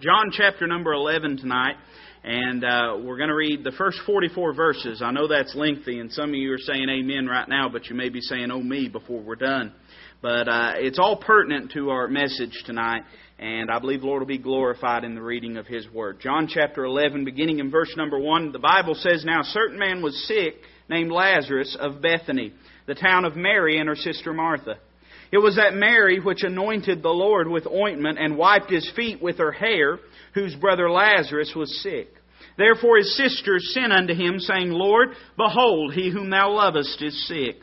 John chapter number 11 tonight, and uh, we're going to read the first 44 verses. I know that's lengthy, and some of you are saying amen right now, but you may be saying oh me before we're done. But uh, it's all pertinent to our message tonight, and I believe the Lord will be glorified in the reading of His Word. John chapter 11, beginning in verse number 1, the Bible says, Now a certain man was sick, named Lazarus of Bethany, the town of Mary and her sister Martha. It was that Mary which anointed the Lord with ointment and wiped his feet with her hair, whose brother Lazarus was sick. Therefore his sisters sent unto him, saying, Lord, behold, he whom thou lovest is sick.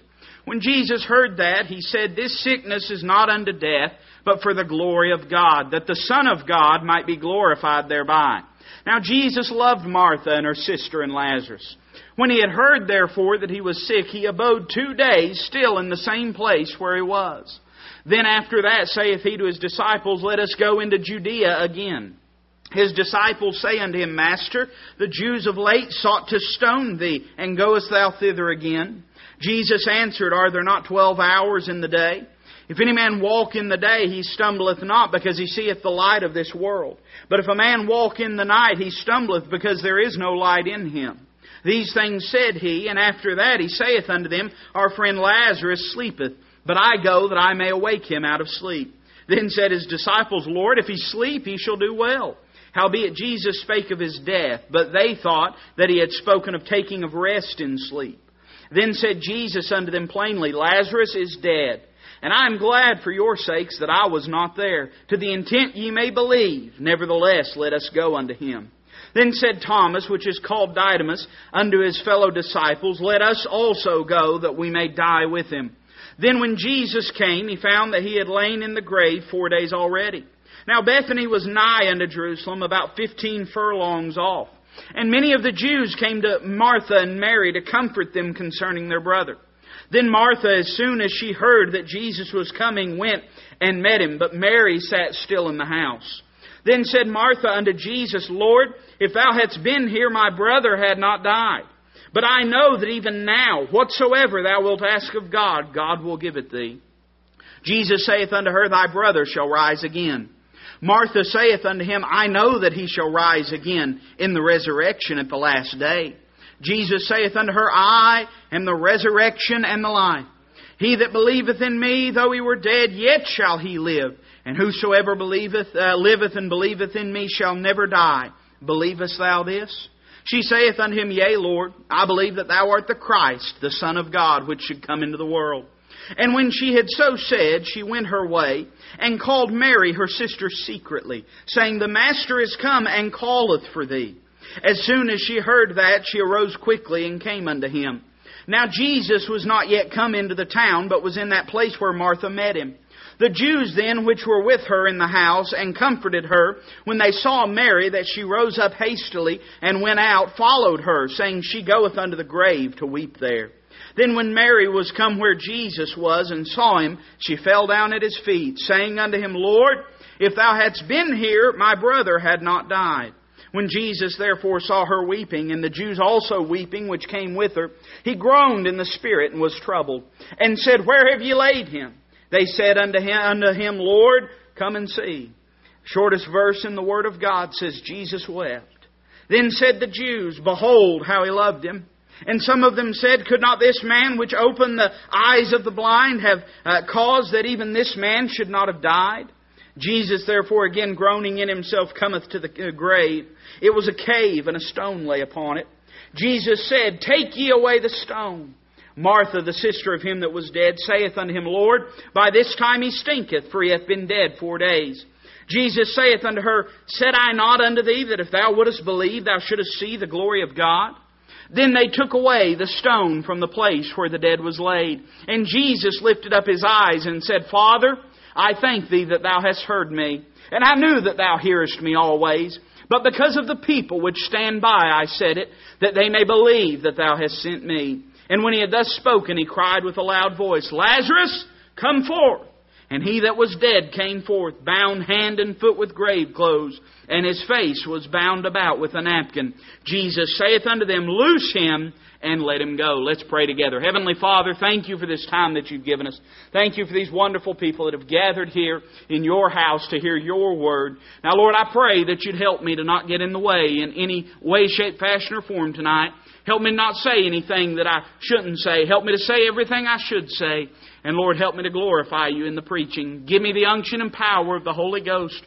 When Jesus heard that, he said, This sickness is not unto death, but for the glory of God, that the Son of God might be glorified thereby. Now Jesus loved Martha and her sister and Lazarus. When he had heard, therefore, that he was sick, he abode two days still in the same place where he was. Then after that saith he to his disciples, Let us go into Judea again. His disciples say unto him, Master, the Jews of late sought to stone thee, and goest thou thither again? Jesus answered, Are there not twelve hours in the day? If any man walk in the day, he stumbleth not, because he seeth the light of this world. But if a man walk in the night, he stumbleth, because there is no light in him. These things said he, and after that he saith unto them, Our friend Lazarus sleepeth, but I go that I may awake him out of sleep. Then said his disciples, Lord, if he sleep, he shall do well. Howbeit Jesus spake of his death, but they thought that he had spoken of taking of rest in sleep. Then said Jesus unto them plainly, Lazarus is dead. And I am glad for your sakes that I was not there, to the intent ye may believe. Nevertheless, let us go unto him. Then said Thomas, which is called Didymus, unto his fellow disciples, Let us also go, that we may die with him. Then when Jesus came, he found that he had lain in the grave four days already. Now Bethany was nigh unto Jerusalem, about fifteen furlongs off. And many of the Jews came to Martha and Mary to comfort them concerning their brother. Then Martha, as soon as she heard that Jesus was coming, went and met him, but Mary sat still in the house. Then said Martha unto Jesus, Lord, if thou hadst been here, my brother had not died. But I know that even now, whatsoever thou wilt ask of God, God will give it thee. Jesus saith unto her, Thy brother shall rise again. Martha saith unto him, I know that he shall rise again in the resurrection at the last day. Jesus saith unto her, I am the resurrection and the life. He that believeth in me, though he were dead, yet shall he live. And whosoever believeth, uh, liveth and believeth in me shall never die. Believest thou this? She saith unto him, Yea, Lord, I believe that thou art the Christ, the Son of God, which should come into the world. And when she had so said, she went her way, and called Mary her sister secretly, saying, The Master is come, and calleth for thee. As soon as she heard that, she arose quickly, and came unto him. Now Jesus was not yet come into the town, but was in that place where Martha met him. The Jews then which were with her in the house and comforted her, when they saw Mary, that she rose up hastily and went out, followed her, saying, She goeth unto the grave to weep there. Then when Mary was come where Jesus was and saw him, she fell down at his feet, saying unto him, Lord, if thou hadst been here, my brother had not died. When Jesus therefore saw her weeping, and the Jews also weeping which came with her, he groaned in the spirit and was troubled, and said, Where have ye laid him? They said unto him, unto him, Lord, come and see. Shortest verse in the Word of God says, Jesus wept. Then said the Jews, Behold how he loved him. And some of them said, Could not this man which opened the eyes of the blind have uh, caused that even this man should not have died? Jesus, therefore, again groaning in himself, cometh to the uh, grave. It was a cave, and a stone lay upon it. Jesus said, Take ye away the stone. Martha, the sister of him that was dead, saith unto him, Lord, by this time he stinketh, for he hath been dead four days. Jesus saith unto her, Said I not unto thee that if thou wouldest believe, thou shouldest see the glory of God? Then they took away the stone from the place where the dead was laid. And Jesus lifted up his eyes and said, Father, I thank thee that thou hast heard me. And I knew that thou hearest me always. But because of the people which stand by, I said it, that they may believe that thou hast sent me. And when he had thus spoken, he cried with a loud voice, Lazarus, come forth! And he that was dead came forth, bound hand and foot with grave clothes, and his face was bound about with a napkin. Jesus saith unto them, Loose him, and let him go. Let's pray together. Heavenly Father, thank you for this time that you've given us. Thank you for these wonderful people that have gathered here in your house to hear your word. Now, Lord, I pray that you'd help me to not get in the way in any way, shape, fashion, or form tonight. Help me not say anything that I shouldn't say. Help me to say everything I should say. And Lord, help me to glorify you in the preaching. Give me the unction and power of the Holy Ghost.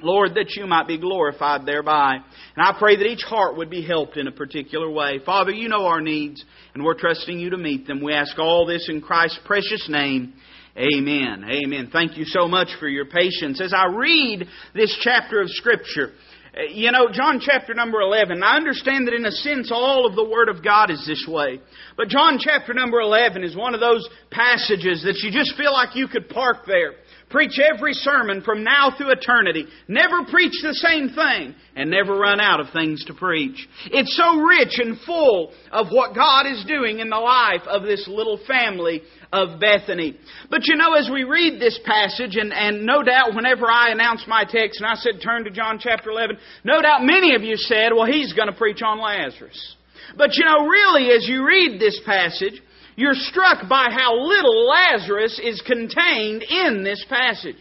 Lord, that you might be glorified thereby. And I pray that each heart would be helped in a particular way. Father, you know our needs, and we're trusting you to meet them. We ask all this in Christ's precious name. Amen. Amen. Thank you so much for your patience. As I read this chapter of Scripture, Uh, you know, John chapter number 11, I understand that in a sense all of the Word of God is this way. But John chapter number 11 is one of those passages that you just feel like you could park there Preach every sermon from now through eternity. Never preach the same thing and never run out of things to preach. It's so rich and full of what God is doing in the life of this little family of Bethany. But you know, as we read this passage, and, and no doubt whenever I announced my text and I said turn to John chapter 11, no doubt many of you said, well, he's going to preach on Lazarus. But you know, really, as you read this passage, you're struck by how little Lazarus is contained in this passage.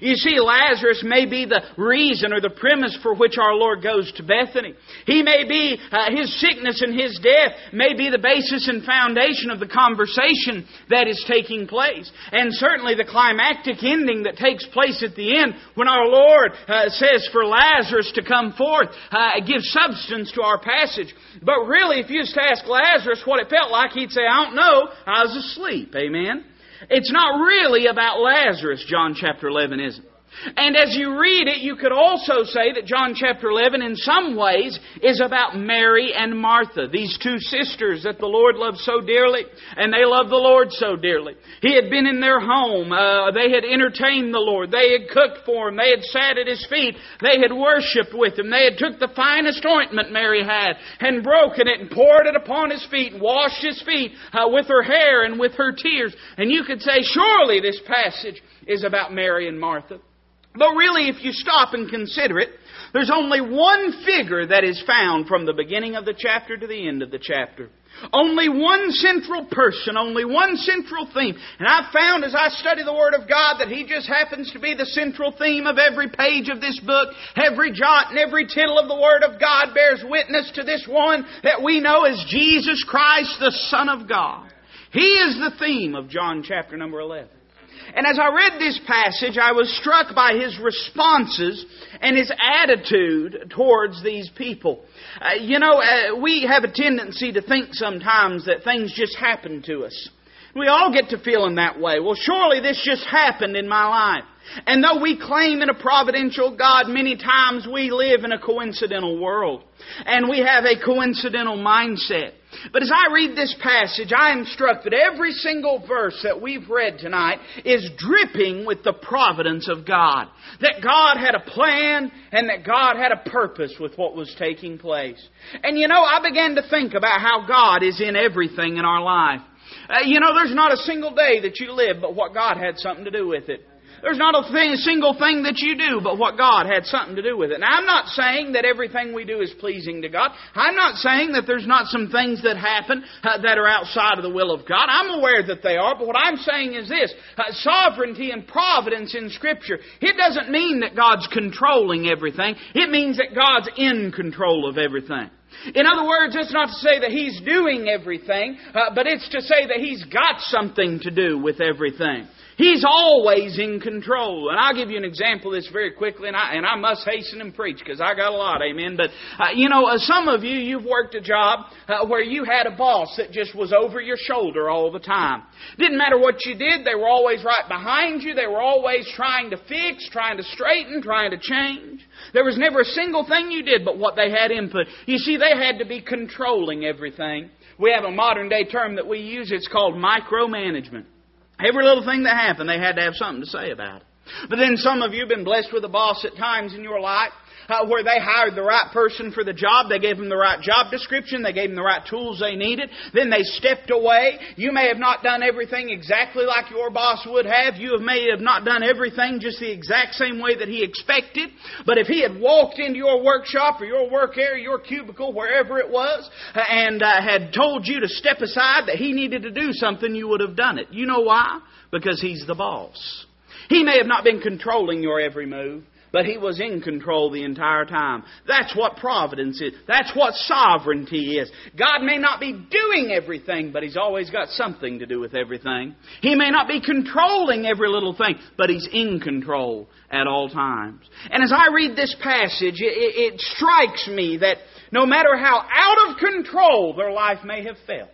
You see, Lazarus may be the reason or the premise for which our Lord goes to Bethany. He may be, uh, his sickness and his death may be the basis and foundation of the conversation that is taking place. And certainly the climactic ending that takes place at the end when our Lord uh, says for Lazarus to come forth uh, gives substance to our passage. But really, if you just ask Lazarus what it felt like, he'd say, I don't know, I was asleep. Amen? It's not really about Lazarus, John chapter 11 isn't. And as you read it, you could also say that John chapter 11 in some ways is about Mary and Martha, these two sisters that the Lord loved so dearly, and they loved the Lord so dearly. He had been in their home. Uh, they had entertained the Lord. They had cooked for him. They had sat at his feet. They had worshipped with him. They had took the finest ointment Mary had and broken it and poured it upon his feet and washed his feet uh, with her hair and with her tears. And you could say, surely this passage is about Mary and Martha. But really, if you stop and consider it, there's only one figure that is found from the beginning of the chapter to the end of the chapter. Only one central person, only one central theme. And I've found as I study the Word of God that He just happens to be the central theme of every page of this book. Every jot and every tittle of the Word of God bears witness to this one that we know as Jesus Christ, the Son of God. He is the theme of John chapter number 11. And as I read this passage, I was struck by his responses and his attitude towards these people. Uh, you know, uh, we have a tendency to think sometimes that things just happen to us. We all get to feeling that way. Well, surely this just happened in my life. And though we claim in a providential God, many times we live in a coincidental world. And we have a coincidental mindset. But as I read this passage, I am struck that every single verse that we've read tonight is dripping with the providence of God. That God had a plan and that God had a purpose with what was taking place. And you know, I began to think about how God is in everything in our life. Uh, you know, there's not a single day that you live but what God had something to do with it. There's not a, thing, single thing that you do but what God had something to do with it. Now, I'm not saying that everything we do is pleasing to God. I'm not saying that there's not some things that happen uh, that are outside of the will of God. I'm aware that they are, but what I'm saying is this uh, sovereignty and providence in Scripture. It doesn't mean that God's controlling everything, it means that God's in control of everything. In other words, it's not to say that He's doing everything, uh, but it's to say that He's got something to do with everything. He's always in control. And I'll give you an example of this very quickly, and I, and I must hasten and preach because I got a lot, amen. But, uh, you know, uh, some of you, you've worked a job uh, where you had a boss that just was over your shoulder all the time. Didn't matter what you did, they were always right behind you. They were always trying to fix, trying to straighten, trying to change. There was never a single thing you did but what they had input. You see, they had to be controlling everything. We have a modern day term that we use, it's called micromanagement. Every little thing that happened, they had to have something to say about it. But then some of you have been blessed with a boss at times in your life uh, where they hired the right person for the job. They gave them the right job description. They gave them the right tools they needed. Then they stepped away. You may have not done everything exactly like your boss would have. You may have not done everything just the exact same way that he expected. But if he had walked into your workshop or your work area, your cubicle, wherever it was, uh, and uh, had told you to step aside that he needed to do something, you would have done it. You know why? Because he's the boss. He may have not been controlling your every move, but he was in control the entire time. That's what providence is. That's what sovereignty is. God may not be doing everything, but he's always got something to do with everything. He may not be controlling every little thing, but he's in control at all times. And as I read this passage, it, it strikes me that no matter how out of control their life may have felt,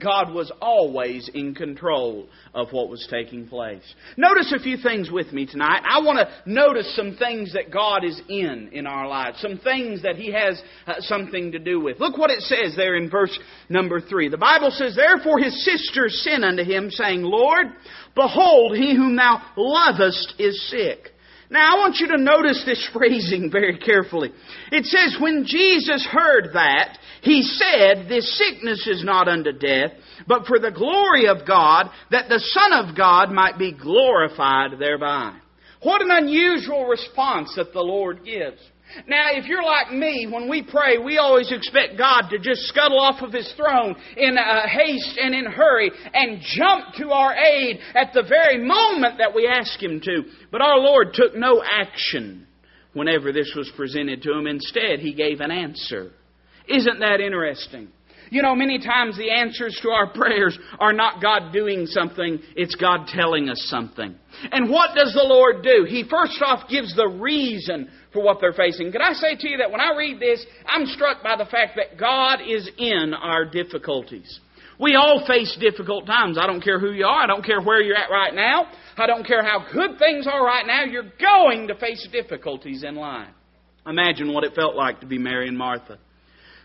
God was always in control of what was taking place. Notice a few things with me tonight. I want to notice some things that God is in in our lives, some things that He has uh, something to do with. Look what it says there in verse number 3. The Bible says, Therefore his sisters sent unto him, saying, Lord, behold, he whom thou lovest is sick. Now, I want you to notice this phrasing very carefully. It says, When Jesus heard that, he said, This sickness is not unto death, but for the glory of God, that the Son of God might be glorified thereby. What an unusual response that the Lord gives. Now, if you're like me, when we pray, we always expect God to just scuttle off of His throne in uh, haste and in hurry and jump to our aid at the very moment that we ask Him to. But our Lord took no action whenever this was presented to Him. Instead, He gave an answer. Isn't that interesting? You know, many times the answers to our prayers are not God doing something, it's God telling us something. And what does the Lord do? He first off gives the reason for what they're facing. Could I say to you that when I read this, I'm struck by the fact that God is in our difficulties. We all face difficult times. I don't care who you are. I don't care where you're at right now. I don't care how good things are right now. You're going to face difficulties in life. Imagine what it felt like to be Mary and Martha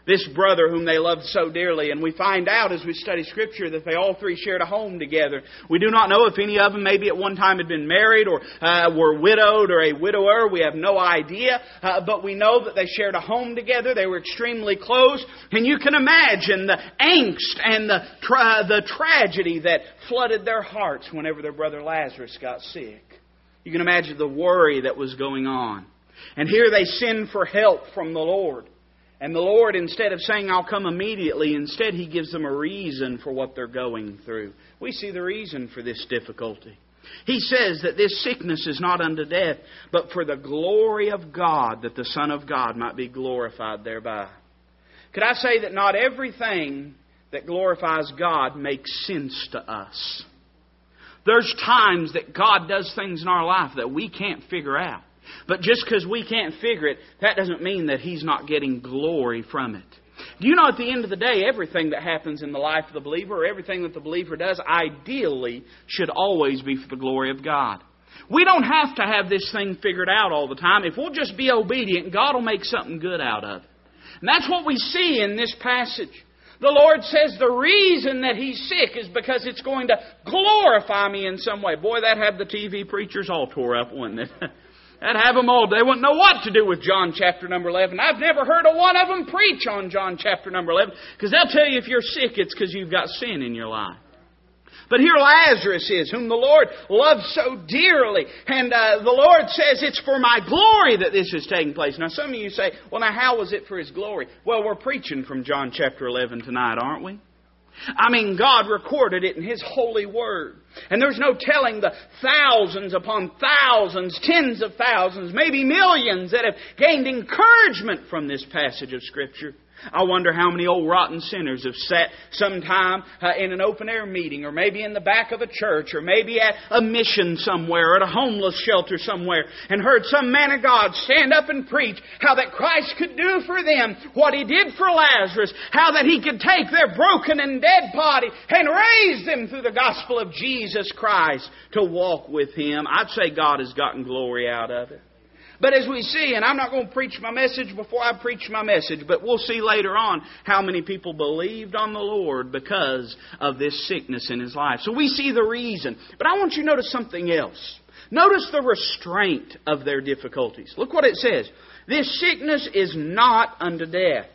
this brother whom they loved so dearly. And we find out as we study Scripture that they all three shared a home together. We do not know if any of them maybe at one time had been married or uh, were widowed or a widower. We have no idea. Uh, but we know that they shared a home together. They were extremely close. And you can imagine the angst and the, tra- the tragedy that flooded their hearts whenever their brother Lazarus got sick. You can imagine the worry that was going on. And here they send for help from the Lord. And the Lord, instead of saying, I'll come immediately, instead He gives them a reason for what they're going through. We see the reason for this difficulty. He says that this sickness is not unto death, but for the glory of God, that the Son of God might be glorified thereby. Could I say that not everything that glorifies God makes sense to us? There's times that God does things in our life that we can't figure out. But just because we can't figure it, that doesn't mean that He's not getting glory from it. Do you know at the end of the day, everything that happens in the life of the believer, or everything that the believer does, ideally should always be for the glory of God. We don't have to have this thing figured out all the time. If we'll just be obedient, God will make something good out of it. And that's what we see in this passage. The Lord says the reason that he's sick is because it's going to glorify me in some way. Boy, that had the TV preachers all tore up, wouldn't it? That'd have them all. They wouldn't know what to do with John chapter number 11. I've never heard a one of them preach on John chapter number 11 because they'll tell you if you're sick, it's because you've got sin in your life. But here Lazarus is, whom the Lord loves so dearly. And uh, the Lord says, It's for my glory that this is taking place. Now, some of you say, Well, now, how was it for His glory? Well, we're preaching from John chapter 11 tonight, aren't we? I mean, God recorded it in His holy word. And there's no telling the thousands upon thousands, tens of thousands, maybe millions that have gained encouragement from this passage of Scripture. I wonder how many old rotten sinners have sat sometime uh, in an open air meeting, or maybe in the back of a church, or maybe at a mission somewhere, or at a homeless shelter somewhere, and heard some man of God stand up and preach how that Christ could do for them what He did for Lazarus, how that He could take their broken and dead body and raise them through the gospel of Jesus Christ to walk with Him. I'd say God has gotten glory out of it. But as we see, and I'm not going to preach my message before I preach my message, but we'll see later on how many people believed on the Lord because of this sickness in his life. So we see the reason. But I want you to notice something else. Notice the restraint of their difficulties. Look what it says. This sickness is not unto death.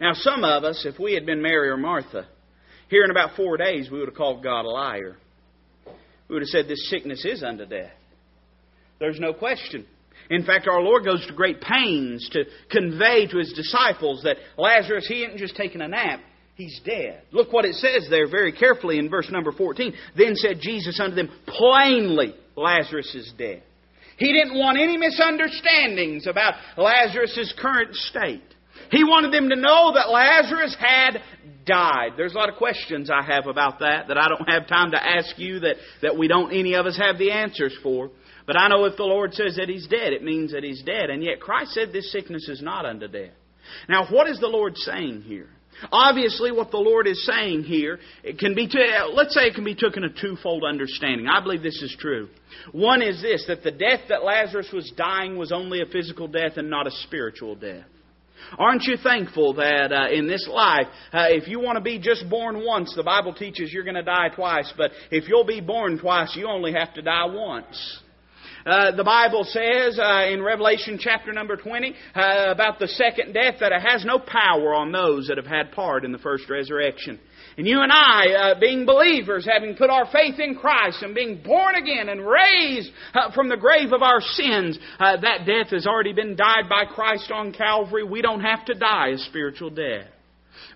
Now, some of us, if we had been Mary or Martha, here in about four days, we would have called God a liar. We would have said this sickness is unto death. There's no question. In fact, our Lord goes to great pains to convey to his disciples that Lazarus, he isn't just taking a nap, he's dead. Look what it says there very carefully in verse number 14. Then said Jesus unto them, plainly, Lazarus is dead. He didn't want any misunderstandings about Lazarus' current state. He wanted them to know that Lazarus had died. There's a lot of questions I have about that that I don't have time to ask you that, that we don't any of us have the answers for. But I know if the Lord says that he's dead, it means that he's dead. And yet Christ said this sickness is not unto death. Now, what is the Lord saying here? Obviously, what the Lord is saying here, it can be, t- let's say it can be taken a twofold understanding. I believe this is true. One is this, that the death that Lazarus was dying was only a physical death and not a spiritual death. Aren't you thankful that uh, in this life, uh, if you want to be just born once, the Bible teaches you're going to die twice, but if you'll be born twice, you only have to die once. Uh, the Bible says uh, in Revelation chapter number 20 uh, about the second death that it has no power on those that have had part in the first resurrection. And you and I, uh, being believers, having put our faith in Christ and being born again and raised uh, from the grave of our sins, that death has already been died by Christ on Calvary. We don't have to die a spiritual death.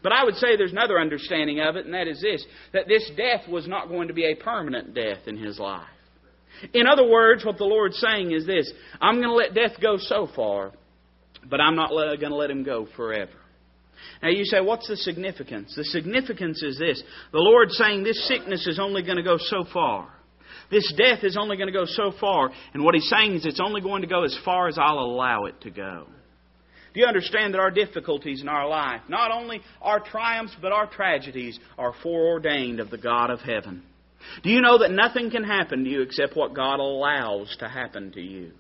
But I would say there's another understanding of it, and that is this that this death was not going to be a permanent death in his life. In other words, what the Lord's saying is this I'm going to let death go so far, but I'm not going to let him go forever. Now you say, what's the significance? The significance is this the Lord's saying this sickness is only going to go so far. This death is only going to go so far. And what He's saying is it's only going to go as far as I'll allow it to go. Do you understand that our difficulties in our life, not only our triumphs, but our tragedies, are foreordained of the God of heaven? Do you know that nothing can happen to you except what God allows to happen to you?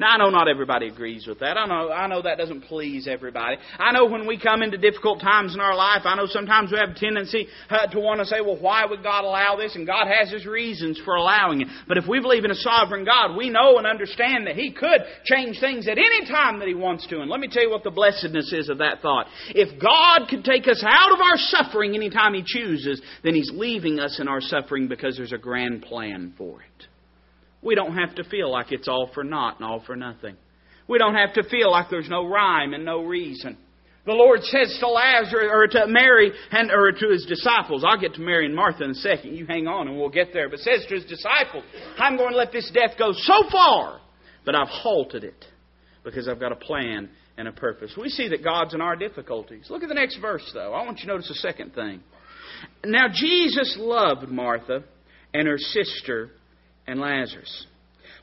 Now I know not everybody agrees with that. I know I know that doesn't please everybody. I know when we come into difficult times in our life, I know sometimes we have a tendency uh, to want to say, "Well, why would God allow this?" And God has His reasons for allowing it. But if we believe in a sovereign God, we know and understand that He could change things at any time that He wants to. And let me tell you what the blessedness is of that thought. If God could take us out of our suffering anytime He chooses, then He's leaving us in our suffering because there's a grand plan for it. We don't have to feel like it's all for naught and all for nothing. We don't have to feel like there's no rhyme and no reason. The Lord says to Lazarus or to Mary and or to his disciples, I'll get to Mary and Martha in a second. You hang on and we'll get there. But says to his disciples, I'm going to let this death go so far, but I've halted it because I've got a plan and a purpose. We see that God's in our difficulties. Look at the next verse though. I want you to notice a second thing. Now Jesus loved Martha and her sister and Lazarus.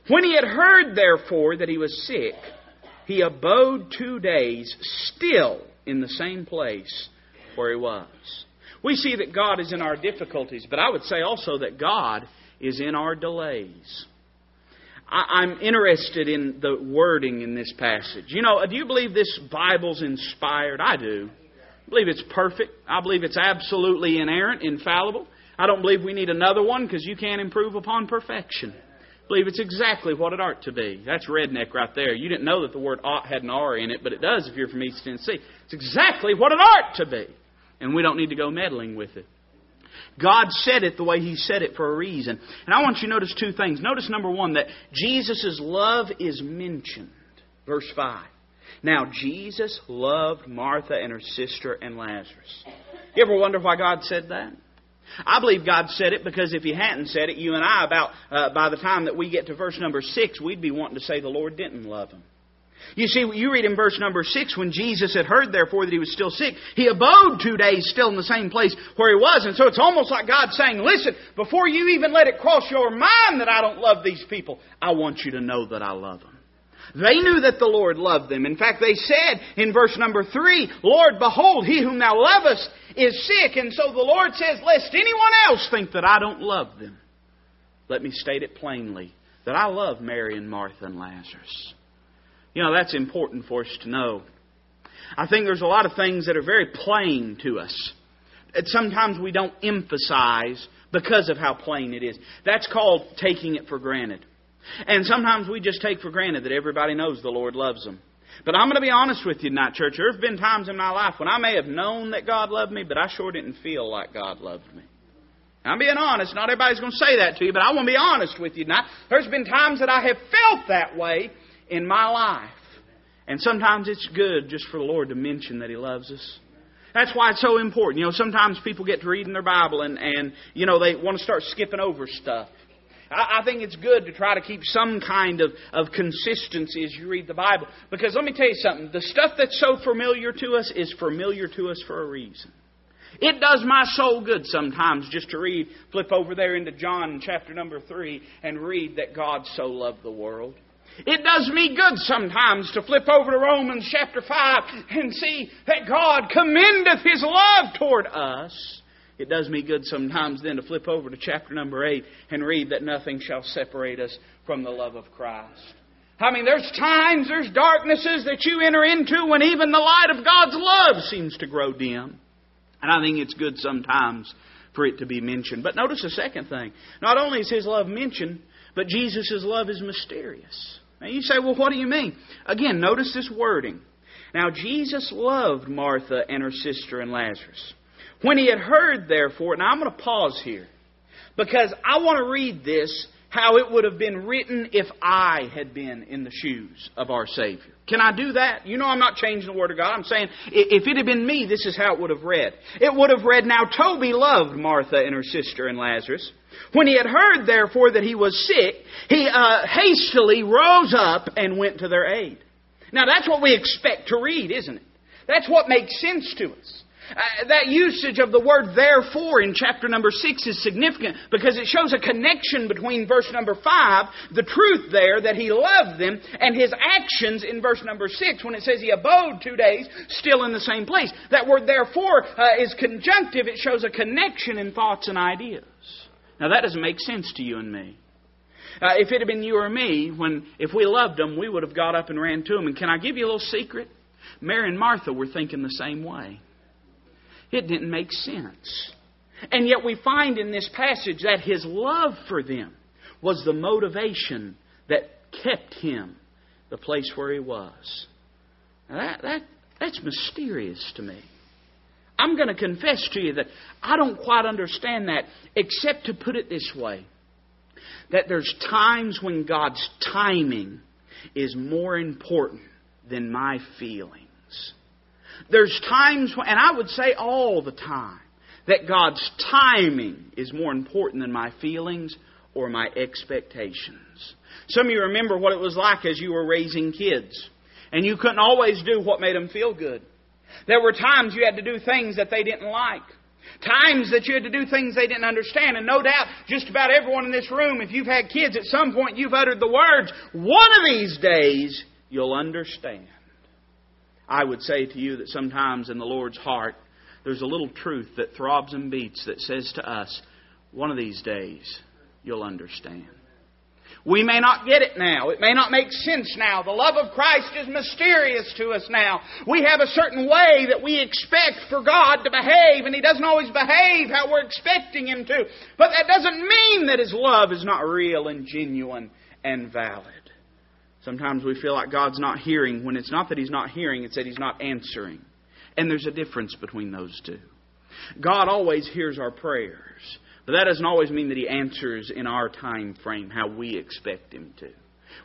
When he had heard, therefore, that he was sick, he abode two days still in the same place where he was. We see that God is in our difficulties, but I would say also that God is in our delays. I'm interested in the wording in this passage. You know, do you believe this Bible's inspired? I do. I believe it's perfect. I believe it's absolutely inerrant, infallible. I don't believe we need another one because you can't improve upon perfection. I believe it's exactly what it ought to be. That's redneck right there. You didn't know that the word ought had an R in it, but it does if you're from East Tennessee. It's exactly what it ought to be. And we don't need to go meddling with it. God said it the way He said it for a reason. And I want you to notice two things. Notice, number one, that Jesus' love is mentioned. Verse 5. Now, Jesus loved Martha and her sister and Lazarus. You ever wonder why God said that? I believe God said it because if He hadn't said it, you and I, about uh, by the time that we get to verse number six, we'd be wanting to say the Lord didn't love him. You see, you read in verse number six, when Jesus had heard, therefore, that he was still sick, he abode two days still in the same place where he was. And so it's almost like God saying, listen, before you even let it cross your mind that I don't love these people, I want you to know that I love them. They knew that the Lord loved them. In fact, they said in verse number three, Lord, behold, he whom thou lovest is sick. And so the Lord says, lest anyone else think that I don't love them. Let me state it plainly that I love Mary and Martha and Lazarus. You know, that's important for us to know. I think there's a lot of things that are very plain to us. And sometimes we don't emphasize because of how plain it is. That's called taking it for granted. And sometimes we just take for granted that everybody knows the Lord loves them. But I'm going to be honest with you tonight, church. There have been times in my life when I may have known that God loved me, but I sure didn't feel like God loved me. I'm being honest. Not everybody's going to say that to you, but I want to be honest with you tonight. There's been times that I have felt that way in my life. And sometimes it's good just for the Lord to mention that He loves us. That's why it's so important. You know, sometimes people get to reading their Bible and, and you know, they want to start skipping over stuff. I, think it's good to try to keep some kind of, of consistency as you read the Bible. Because let me tell you something the stuff that's so familiar to us is familiar to us for a reason. It does my soul good sometimes just to read, flip over there into John chapter number 3 and read that God so loved the world. It does me good sometimes to flip over to Romans chapter 5 and see that God commendeth His love toward us. It does me good sometimes then to flip over to chapter number 8 and read that nothing shall separate us from the love of Christ. I mean, there's times, there's darknesses that you enter into when even the light of God's love seems to grow dim. And I think it's good sometimes for it to be mentioned. But notice the second thing. Not only is His love mentioned, but Jesus' love is mysterious. Now you say, well, what do you mean? Again, notice this wording. Now Jesus loved Martha and her sister and Lazarus. When he had heard, therefore, now I'm going to pause here because I want to read this how it would have been written if I had been in the shoes of our Savior. Can I do that? You know, I'm not changing the Word of God. I'm saying if it had been me, this is how it would have read. It would have read, Now Toby loved Martha and her sister and Lazarus. When he had heard, therefore, that he was sick, he uh, hastily rose up and went to their aid. Now, that's what we expect to read, isn't it? That's what makes sense to us. Uh, that usage of the word therefore in chapter number 6 is significant because it shows a connection between verse number 5, the truth there that he loved them, and his actions in verse number 6 when it says he abode two days still in the same place. That word therefore uh, is conjunctive, it shows a connection in thoughts and ideas. Now that doesn't make sense to you and me. Uh, if it had been you or me, when if we loved them, we would have got up and ran to them. And can I give you a little secret? Mary and Martha were thinking the same way. It didn't make sense. And yet we find in this passage that his love for them was the motivation that kept him the place where he was. Now that, that, that's mysterious to me. I'm going to confess to you that I don't quite understand that, except to put it this way that there's times when God's timing is more important than my feelings. There's times, when, and I would say all the time, that God's timing is more important than my feelings or my expectations. Some of you remember what it was like as you were raising kids, and you couldn't always do what made them feel good. There were times you had to do things that they didn't like. Times that you had to do things they didn't understand. And no doubt, just about everyone in this room, if you've had kids, at some point you've uttered the words, one of these days you'll understand. I would say to you that sometimes in the Lord's heart, there's a little truth that throbs and beats that says to us, one of these days you'll understand. We may not get it now. It may not make sense now. The love of Christ is mysterious to us now. We have a certain way that we expect for God to behave, and He doesn't always behave how we're expecting Him to. But that doesn't mean that His love is not real and genuine and valid. Sometimes we feel like God's not hearing when it's not that He's not hearing, it's that He's not answering. And there's a difference between those two. God always hears our prayers. But that doesn't always mean that He answers in our time frame how we expect Him to.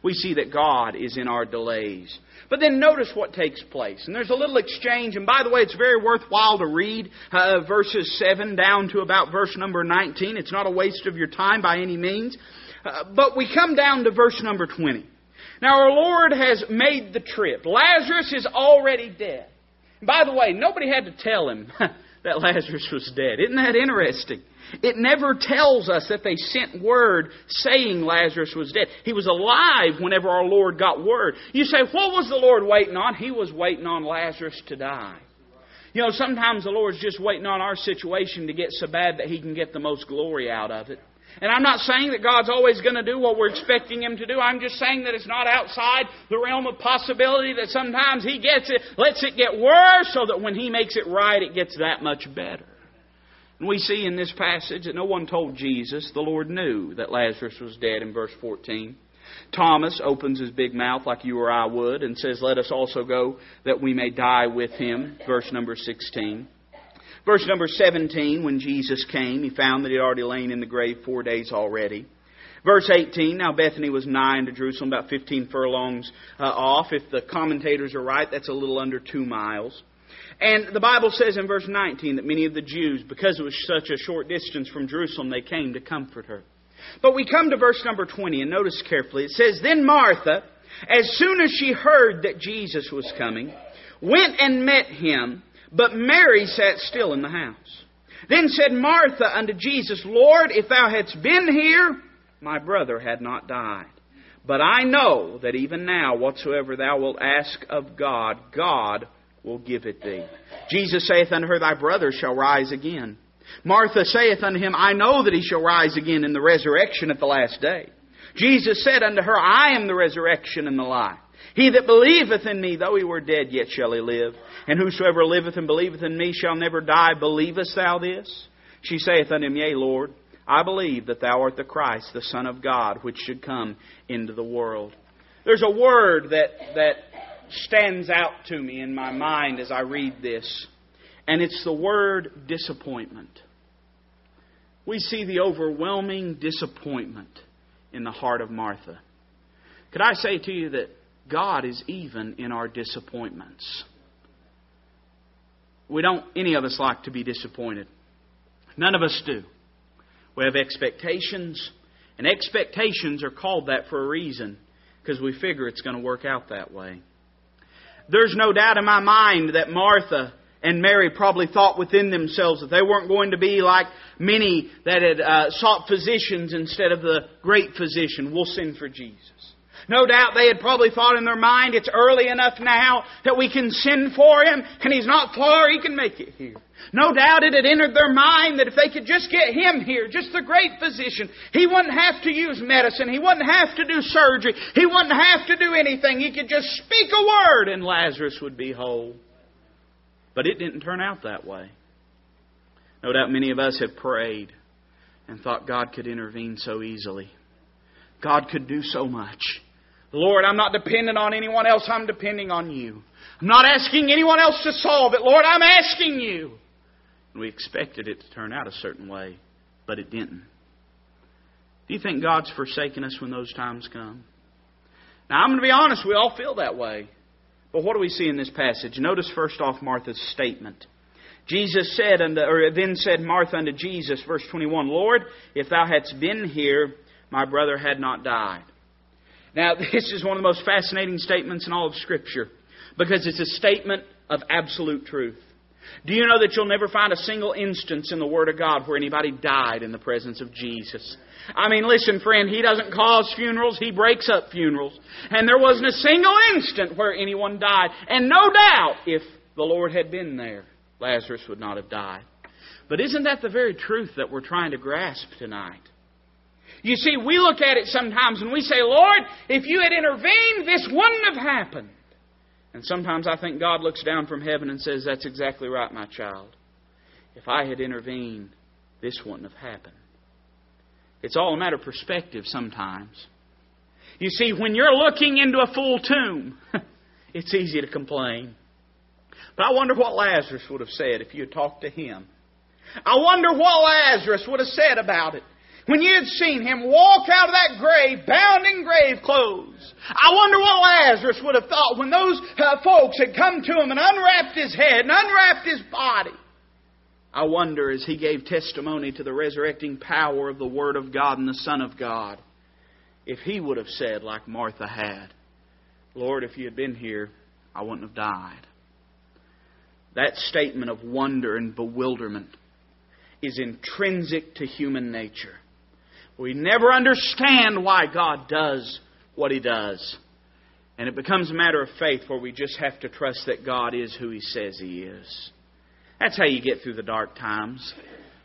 We see that God is in our delays. But then notice what takes place. And there's a little exchange. And by the way, it's very worthwhile to read uh, verses 7 down to about verse number 19. It's not a waste of your time by any means. Uh, but we come down to verse number 20. Now, our Lord has made the trip. Lazarus is already dead. By the way, nobody had to tell him that Lazarus was dead. Isn't that interesting? It never tells us that they sent word saying Lazarus was dead. He was alive whenever our Lord got word. You say, what was the Lord waiting on? He was waiting on Lazarus to die. You know, sometimes the Lord's just waiting on our situation to get so bad that He can get the most glory out of it. And I'm not saying that God's always going to do what we're expecting Him to do. I'm just saying that it's not outside the realm of possibility that sometimes He gets it, lets it get worse so that when He makes it right, it gets that much better. And we see in this passage that no one told Jesus. The Lord knew that Lazarus was dead in verse 14. Thomas opens his big mouth like you or I would and says, Let us also go that we may die with him. Verse number 16. Verse number 17, when Jesus came, he found that he had already lain in the grave four days already. Verse 18, now Bethany was nigh unto Jerusalem, about 15 furlongs uh, off. If the commentators are right, that's a little under two miles. And the Bible says in verse 19 that many of the Jews, because it was such a short distance from Jerusalem, they came to comfort her. But we come to verse number 20, and notice carefully. It says, Then Martha, as soon as she heard that Jesus was coming, went and met him, but Mary sat still in the house. Then said Martha unto Jesus, Lord, if thou hadst been here, my brother had not died. But I know that even now, whatsoever thou wilt ask of God, God will give it thee. Jesus saith unto her, Thy brother shall rise again. Martha saith unto him, I know that he shall rise again in the resurrection at the last day. Jesus said unto her, I am the resurrection and the life. He that believeth in me, though he were dead, yet shall he live. And whosoever liveth and believeth in me shall never die. Believest thou this? She saith unto him, Yea, Lord, I believe that thou art the Christ, the Son of God, which should come into the world. There's a word that, that stands out to me in my mind as I read this, and it's the word disappointment. We see the overwhelming disappointment in the heart of Martha. Could I say to you that God is even in our disappointments? We don't, any of us like to be disappointed. None of us do. We have expectations, and expectations are called that for a reason because we figure it's going to work out that way. There's no doubt in my mind that Martha and Mary probably thought within themselves that they weren't going to be like many that had uh, sought physicians instead of the great physician. We'll send for Jesus. No doubt they had probably thought in their mind, it's early enough now that we can send for him, and he's not far, he can make it here. No doubt it had entered their mind that if they could just get him here, just the great physician, he wouldn't have to use medicine, he wouldn't have to do surgery, he wouldn't have to do anything. He could just speak a word and Lazarus would be whole. But it didn't turn out that way. No doubt many of us have prayed and thought God could intervene so easily. God could do so much. Lord, I'm not dependent on anyone else, I'm depending on you. I'm not asking anyone else to solve it. Lord, I'm asking you. And we expected it to turn out a certain way, but it didn't. Do you think God's forsaken us when those times come? Now, I'm going to be honest, we all feel that way. But what do we see in this passage? Notice first off Martha's statement. Jesus said unto, or then said Martha unto Jesus, verse 21, Lord, if thou hadst been here, my brother had not died. Now, this is one of the most fascinating statements in all of Scripture because it's a statement of absolute truth. Do you know that you'll never find a single instance in the Word of God where anybody died in the presence of Jesus? I mean, listen, friend, He doesn't cause funerals, He breaks up funerals. And there wasn't a single instant where anyone died. And no doubt, if the Lord had been there, Lazarus would not have died. But isn't that the very truth that we're trying to grasp tonight? You see, we look at it sometimes and we say, Lord, if you had intervened, this wouldn't have happened. And sometimes I think God looks down from heaven and says, That's exactly right, my child. If I had intervened, this wouldn't have happened. It's all a matter of perspective sometimes. You see, when you're looking into a full tomb, it's easy to complain. But I wonder what Lazarus would have said if you had talked to him. I wonder what Lazarus would have said about it. When you had seen him walk out of that grave, bound in grave clothes, I wonder what Lazarus would have thought when those uh, folks had come to him and unwrapped his head and unwrapped his body. I wonder as he gave testimony to the resurrecting power of the Word of God and the Son of God, if he would have said, like Martha had, Lord, if you had been here, I wouldn't have died. That statement of wonder and bewilderment is intrinsic to human nature. We never understand why God does what He does. And it becomes a matter of faith where we just have to trust that God is who He says He is. That's how you get through the dark times.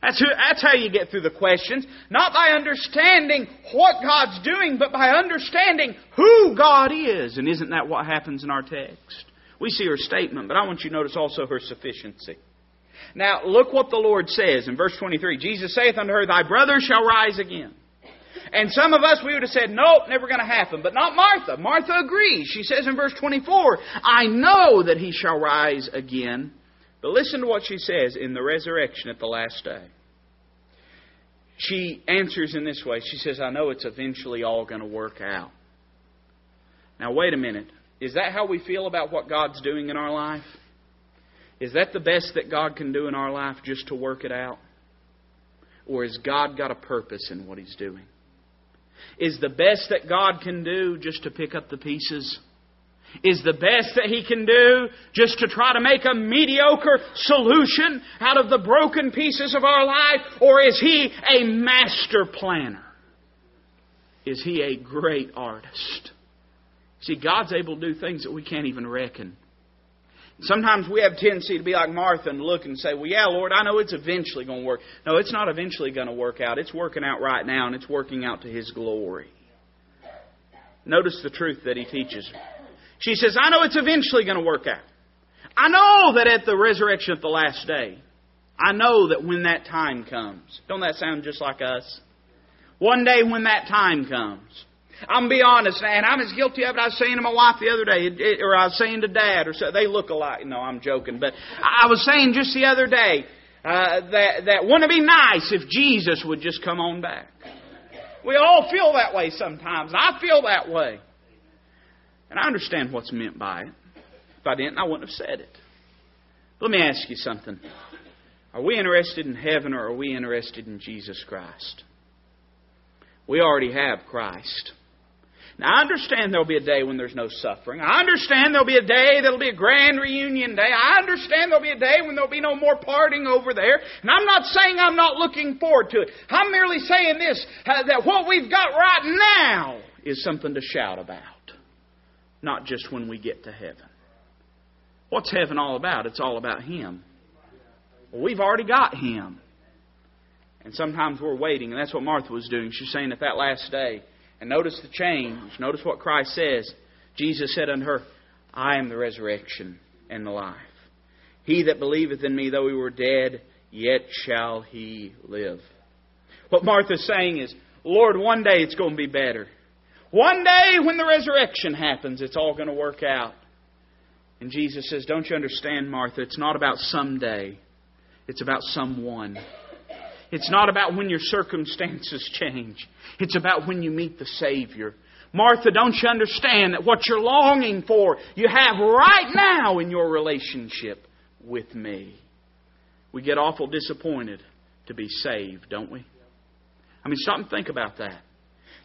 That's, who, that's how you get through the questions. Not by understanding what God's doing, but by understanding who God is. And isn't that what happens in our text? We see her statement, but I want you to notice also her sufficiency. Now, look what the Lord says in verse 23. Jesus saith unto her, Thy brother shall rise again. And some of us, we would have said, nope, never going to happen. But not Martha. Martha agrees. She says in verse 24, I know that he shall rise again. But listen to what she says in the resurrection at the last day. She answers in this way. She says, I know it's eventually all going to work out. Now, wait a minute. Is that how we feel about what God's doing in our life? Is that the best that God can do in our life just to work it out? Or has God got a purpose in what He's doing? Is the best that God can do just to pick up the pieces? Is the best that He can do just to try to make a mediocre solution out of the broken pieces of our life? Or is He a master planner? Is He a great artist? See, God's able to do things that we can't even reckon. Sometimes we have tendency to be like Martha and look and say, Well, yeah, Lord, I know it's eventually going to work. No, it's not eventually going to work out. It's working out right now, and it's working out to His glory. Notice the truth that He teaches. She says, I know it's eventually going to work out. I know that at the resurrection at the last day, I know that when that time comes. Don't that sound just like us? One day when that time comes. I'm gonna be honest, and I'm as guilty of it. I was saying to my wife the other day, or I was saying to Dad, or so they look alike. No, I'm joking, but I was saying just the other day uh, that that wouldn't it be nice if Jesus would just come on back? We all feel that way sometimes. I feel that way, and I understand what's meant by it. If I didn't, I wouldn't have said it. Let me ask you something. Are we interested in heaven or are we interested in Jesus Christ? We already have Christ. Now, I understand there'll be a day when there's no suffering. I understand there'll be a day that'll be a grand reunion day. I understand there'll be a day when there'll be no more parting over there. And I'm not saying I'm not looking forward to it. I'm merely saying this uh, that what we've got right now is something to shout about, not just when we get to heaven. What's heaven all about? It's all about Him. Well, we've already got Him. And sometimes we're waiting, and that's what Martha was doing. She's saying at that last day, and notice the change. Notice what Christ says. Jesus said unto her, I am the resurrection and the life. He that believeth in me, though he were dead, yet shall he live. What Martha's saying is, Lord, one day it's going to be better. One day when the resurrection happens, it's all going to work out. And Jesus says, Don't you understand, Martha? It's not about someday, it's about someone. It's not about when your circumstances change. It's about when you meet the Savior. Martha, don't you understand that what you're longing for, you have right now in your relationship with me? We get awful disappointed to be saved, don't we? I mean, stop and think about that.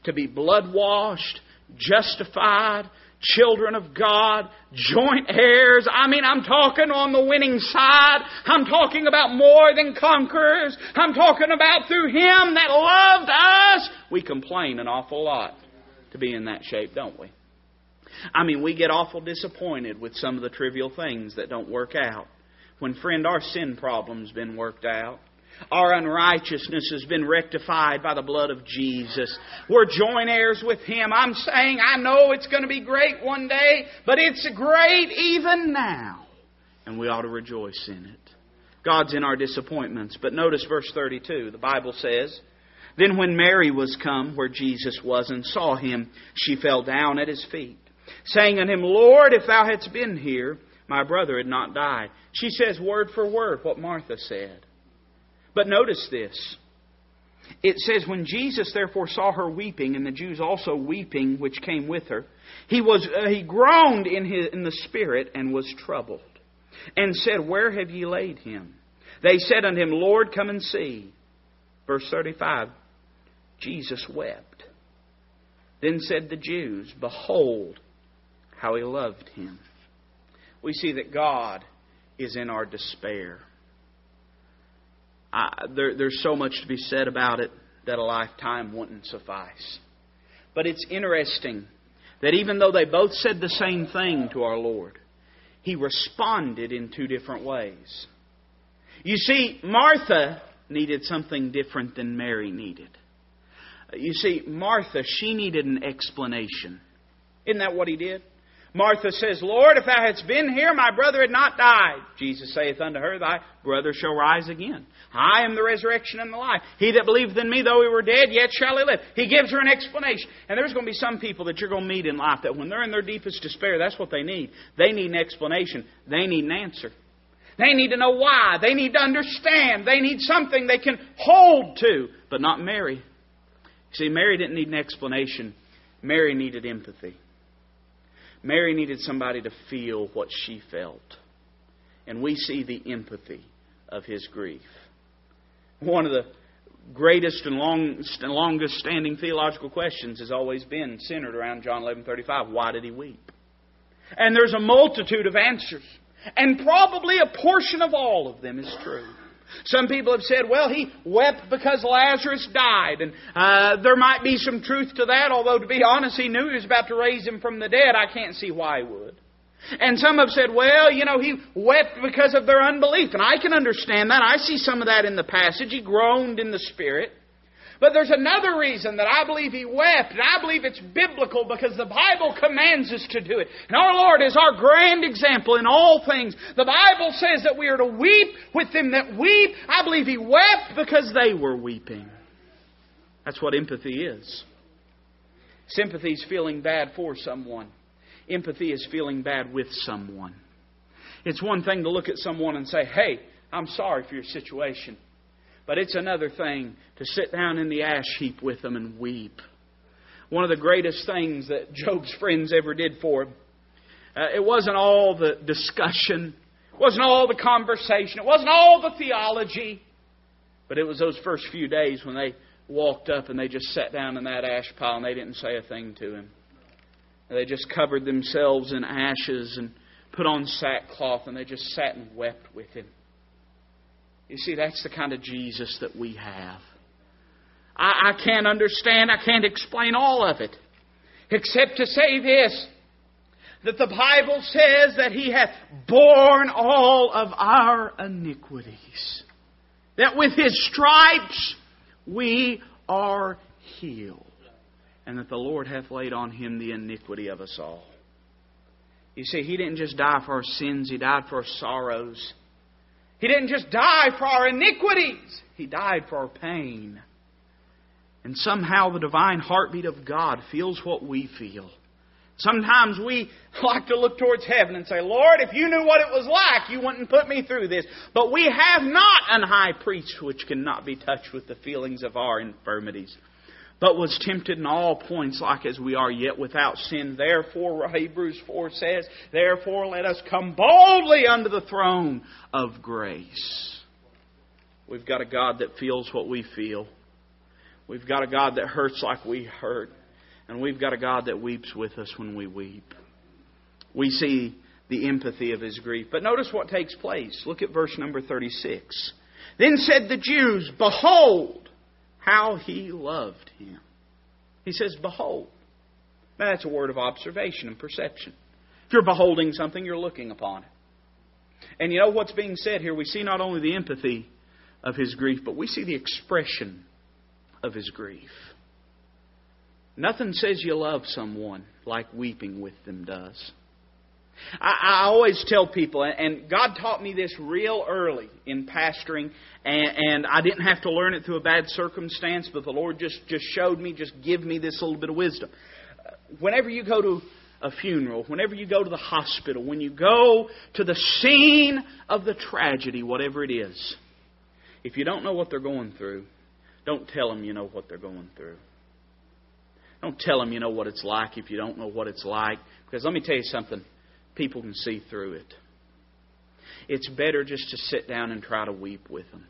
To be blood washed, justified, children of God, joint heirs. I mean, I'm talking on the winning side. I'm talking about more than conquerors. I'm talking about through Him that loved us. We complain an awful lot to be in that shape, don't we? I mean, we get awful disappointed with some of the trivial things that don't work out. When, friend, our sin problem's been worked out. Our unrighteousness has been rectified by the blood of Jesus. We're joint heirs with Him. I'm saying I know it's going to be great one day, but it's great even now. And we ought to rejoice in it. God's in our disappointments. But notice verse 32. The Bible says, Then when Mary was come where Jesus was and saw him, she fell down at his feet, saying unto him, Lord, if thou hadst been here, my brother had not died. She says word for word what Martha said. But notice this. It says, When Jesus therefore saw her weeping, and the Jews also weeping which came with her, he, was, uh, he groaned in, his, in the spirit and was troubled, and said, Where have ye laid him? They said unto him, Lord, come and see. Verse 35 Jesus wept. Then said the Jews, Behold how he loved him. We see that God is in our despair. I, there, there's so much to be said about it that a lifetime wouldn't suffice. But it's interesting that even though they both said the same thing to our Lord, he responded in two different ways. You see, Martha needed something different than Mary needed. You see, Martha, she needed an explanation. Isn't that what he did? Martha says, Lord, if thou hadst been here, my brother had not died. Jesus saith unto her, Thy brother shall rise again. I am the resurrection and the life. He that believeth in me, though he were dead, yet shall he live. He gives her an explanation. And there's going to be some people that you're going to meet in life that when they're in their deepest despair, that's what they need. They need an explanation. They need an answer. They need to know why. They need to understand. They need something they can hold to. But not Mary. See, Mary didn't need an explanation. Mary needed empathy. Mary needed somebody to feel what she felt. And we see the empathy of his grief. One of the greatest and long, longest standing theological questions has always been centered around John 11:35. Why did he weep? And there's a multitude of answers, and probably a portion of all of them is true. Some people have said, well, he wept because Lazarus died. And uh, there might be some truth to that, although to be honest, he knew he was about to raise him from the dead. I can't see why he would. And some have said, well, you know, he wept because of their unbelief. And I can understand that. I see some of that in the passage. He groaned in the Spirit. But there's another reason that I believe he wept, and I believe it's biblical because the Bible commands us to do it. And our Lord is our grand example in all things. The Bible says that we are to weep with them that weep. I believe he wept because they were weeping. That's what empathy is. Sympathy is feeling bad for someone. Empathy is feeling bad with someone. It's one thing to look at someone and say, hey, I'm sorry for your situation. But it's another thing to sit down in the ash heap with them and weep. One of the greatest things that Job's friends ever did for him, uh, it wasn't all the discussion, it wasn't all the conversation, it wasn't all the theology, but it was those first few days when they walked up and they just sat down in that ash pile and they didn't say a thing to him. They just covered themselves in ashes and put on sackcloth and they just sat and wept with him. You see, that's the kind of Jesus that we have. I, I can't understand, I can't explain all of it, except to say this that the Bible says that He hath borne all of our iniquities. That with His stripes we are healed. And that the Lord hath laid on Him the iniquity of us all. You see, He didn't just die for our sins, He died for our sorrows. He didn't just die for our iniquities, He died for our pain. And somehow the divine heartbeat of God feels what we feel. Sometimes we like to look towards heaven and say, Lord, if you knew what it was like, you wouldn't put me through this. But we have not an high priest which cannot be touched with the feelings of our infirmities but was tempted in all points like as we are, yet without sin. Therefore, Hebrews 4 says, Therefore let us come boldly unto the throne of grace. We've got a God that feels what we feel. We've got a God that hurts like we hurt. And we've got a God that weeps with us when we weep. We see the empathy of his grief. But notice what takes place. Look at verse number 36. Then said the Jews, Behold, how he loved him. He says, Behold. Now, that's a word of observation and perception. If you're beholding something, you're looking upon it. And you know what's being said here? We see not only the empathy of his grief, but we see the expression of his grief. Nothing says you love someone like weeping with them does. I, I always tell people, and God taught me this real early in pastoring, and, and I didn't have to learn it through a bad circumstance, but the Lord just, just showed me, just give me this little bit of wisdom. Uh, whenever you go to a funeral, whenever you go to the hospital, when you go to the scene of the tragedy, whatever it is, if you don't know what they're going through, don't tell them you know what they're going through. Don't tell them you know what it's like if you don't know what it's like. Because let me tell you something people can see through it. It's better just to sit down and try to weep with them.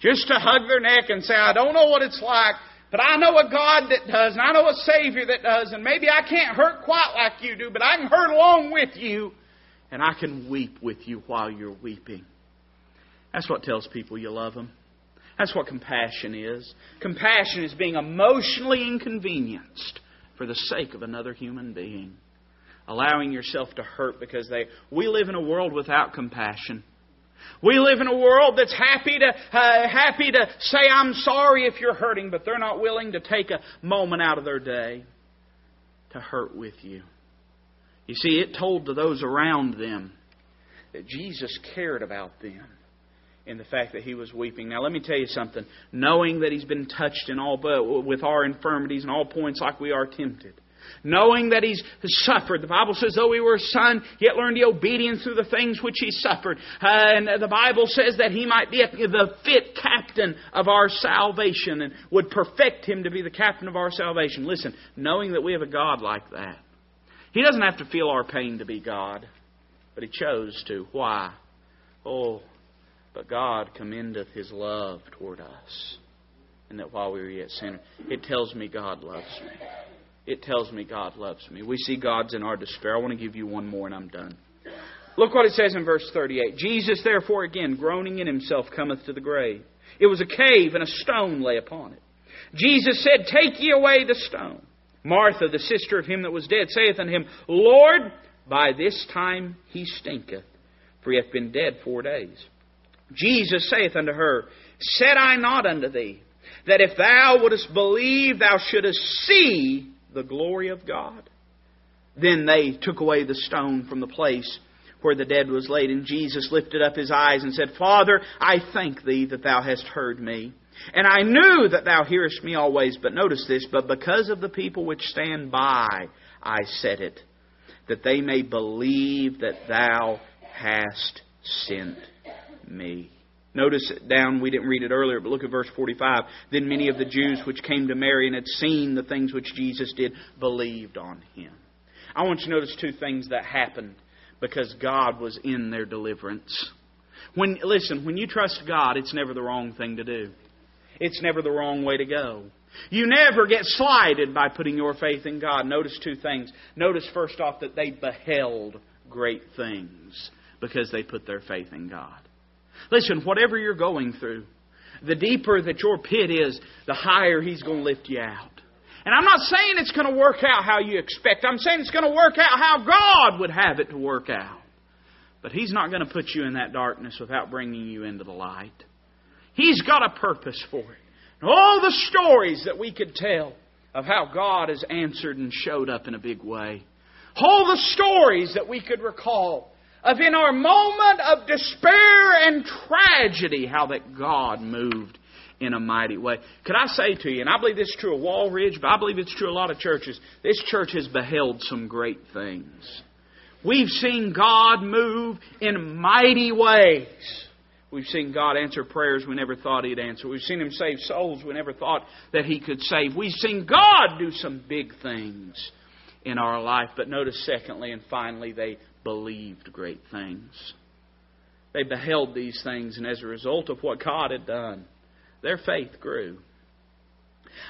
Just to hug their neck and say, I don't know what it's like, but I know a God that does, and I know a Savior that does, and maybe I can't hurt quite like you do, but I can hurt along with you, and I can weep with you while you're weeping. That's what tells people you love them. That's what compassion is. Compassion is being emotionally inconvenienced for the sake of another human being allowing yourself to hurt because they. We live in a world without compassion. We live in a world that's happy to uh, happy to say I'm sorry if you're hurting, but they're not willing to take a moment out of their day to hurt with you. You see, it told to those around them that Jesus cared about them in the fact that he was weeping. Now, let me tell you something. Knowing that he's been touched in all but with our infirmities and all points like we are tempted, knowing that he's suffered. The Bible says, though he were a son, yet learned the obedience through the things which he suffered. Uh, and the Bible says that he might be the fit captain of our salvation and would perfect him to be the captain of our salvation. Listen, knowing that we have a God like that, he doesn't have to feel our pain to be God, but he chose to. Why? Oh, but God commendeth his love toward us. And that while we were yet sinners, it tells me God loves me it tells me God loves me. We see God's in our despair. I want to give you one more and I'm done. Look what it says in verse 38. Jesus, therefore, again, groaning in himself, cometh to the grave. It was a cave, and a stone lay upon it. Jesus said, Take ye away the stone. Martha, the sister of him that was dead, saith unto him, Lord, by this time he stinketh, for he hath been dead four days. Jesus saith unto her, Said I not unto thee, that if thou wouldest believe, thou shouldest see the glory of God. Then they took away the stone from the place where the dead was laid, and Jesus lifted up his eyes and said, Father, I thank thee that thou hast heard me. And I knew that thou hearest me always, but notice this, but because of the people which stand by, I said it, that they may believe that thou hast sent me. Notice down, we didn't read it earlier, but look at verse 45. Then many of the Jews which came to Mary and had seen the things which Jesus did believed on him. I want you to notice two things that happened because God was in their deliverance. When listen, when you trust God, it's never the wrong thing to do. It's never the wrong way to go. You never get slighted by putting your faith in God. Notice two things. Notice first off that they beheld great things because they put their faith in God. Listen, whatever you're going through, the deeper that your pit is, the higher He's going to lift you out. And I'm not saying it's going to work out how you expect. I'm saying it's going to work out how God would have it to work out. But He's not going to put you in that darkness without bringing you into the light. He's got a purpose for it. And all the stories that we could tell of how God has answered and showed up in a big way. All the stories that we could recall of in our moment of despair and tragedy, how that God moved in a mighty way. Could I say to you, and I believe this is true of Wall Ridge, but I believe it's true of a lot of churches, this church has beheld some great things. We've seen God move in mighty ways. We've seen God answer prayers we never thought He'd answer. We've seen Him save souls we never thought that He could save. We've seen God do some big things in our life. But notice, secondly and finally, they believed great things. They beheld these things, and as a result of what God had done, their faith grew.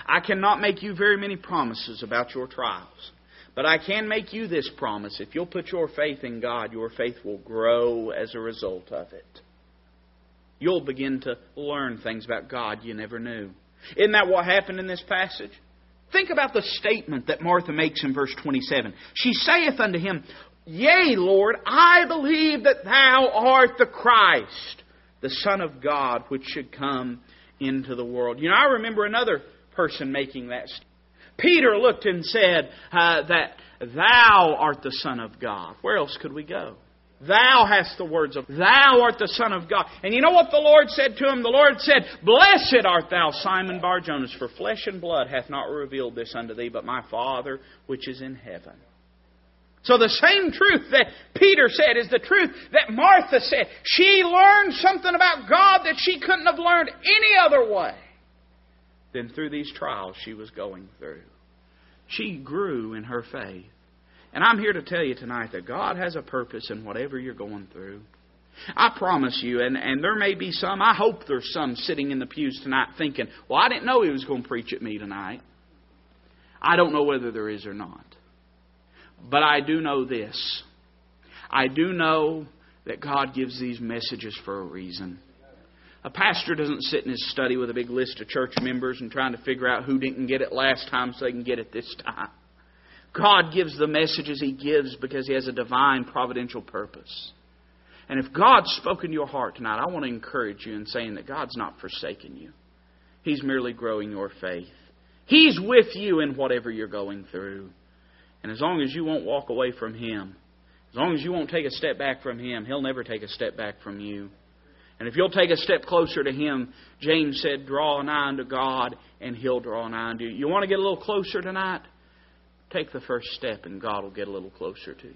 I cannot make you very many promises about your trials, but I can make you this promise. If you'll put your faith in God, your faith will grow as a result of it. You'll begin to learn things about God you never knew. Isn't that what happened in this passage? Think about the statement that Martha makes in verse 27. She saith unto him, Yea, Lord, I believe that thou art the Christ, the Son of God, which should come into the world. You know, I remember another person making that statement. Peter looked and said uh, that thou art the Son of God. Where else could we go? Thou hast the words of, Thou art the Son of God. And you know what the Lord said to him? The Lord said, Blessed art thou, Simon Barjonas, for flesh and blood hath not revealed this unto thee, but my Father which is in heaven. So the same truth that Peter said is the truth that Martha said. She learned something about God that she couldn't have learned any other way than through these trials she was going through. She grew in her faith. And I'm here to tell you tonight that God has a purpose in whatever you're going through. I promise you, and, and there may be some, I hope there's some sitting in the pews tonight thinking, well, I didn't know he was going to preach at me tonight. I don't know whether there is or not. But I do know this. I do know that God gives these messages for a reason. A pastor doesn't sit in his study with a big list of church members and trying to figure out who didn't get it last time so they can get it this time. God gives the messages He gives because He has a divine providential purpose. And if God's spoken to your heart tonight, I want to encourage you in saying that God's not forsaken you. He's merely growing your faith. He's with you in whatever you're going through. And as long as you won't walk away from Him, as long as you won't take a step back from Him, He'll never take a step back from you. And if you'll take a step closer to Him, James said, draw nigh unto God, and He'll draw nigh unto you. You want to get a little closer tonight? Take the first step, and God will get a little closer to you.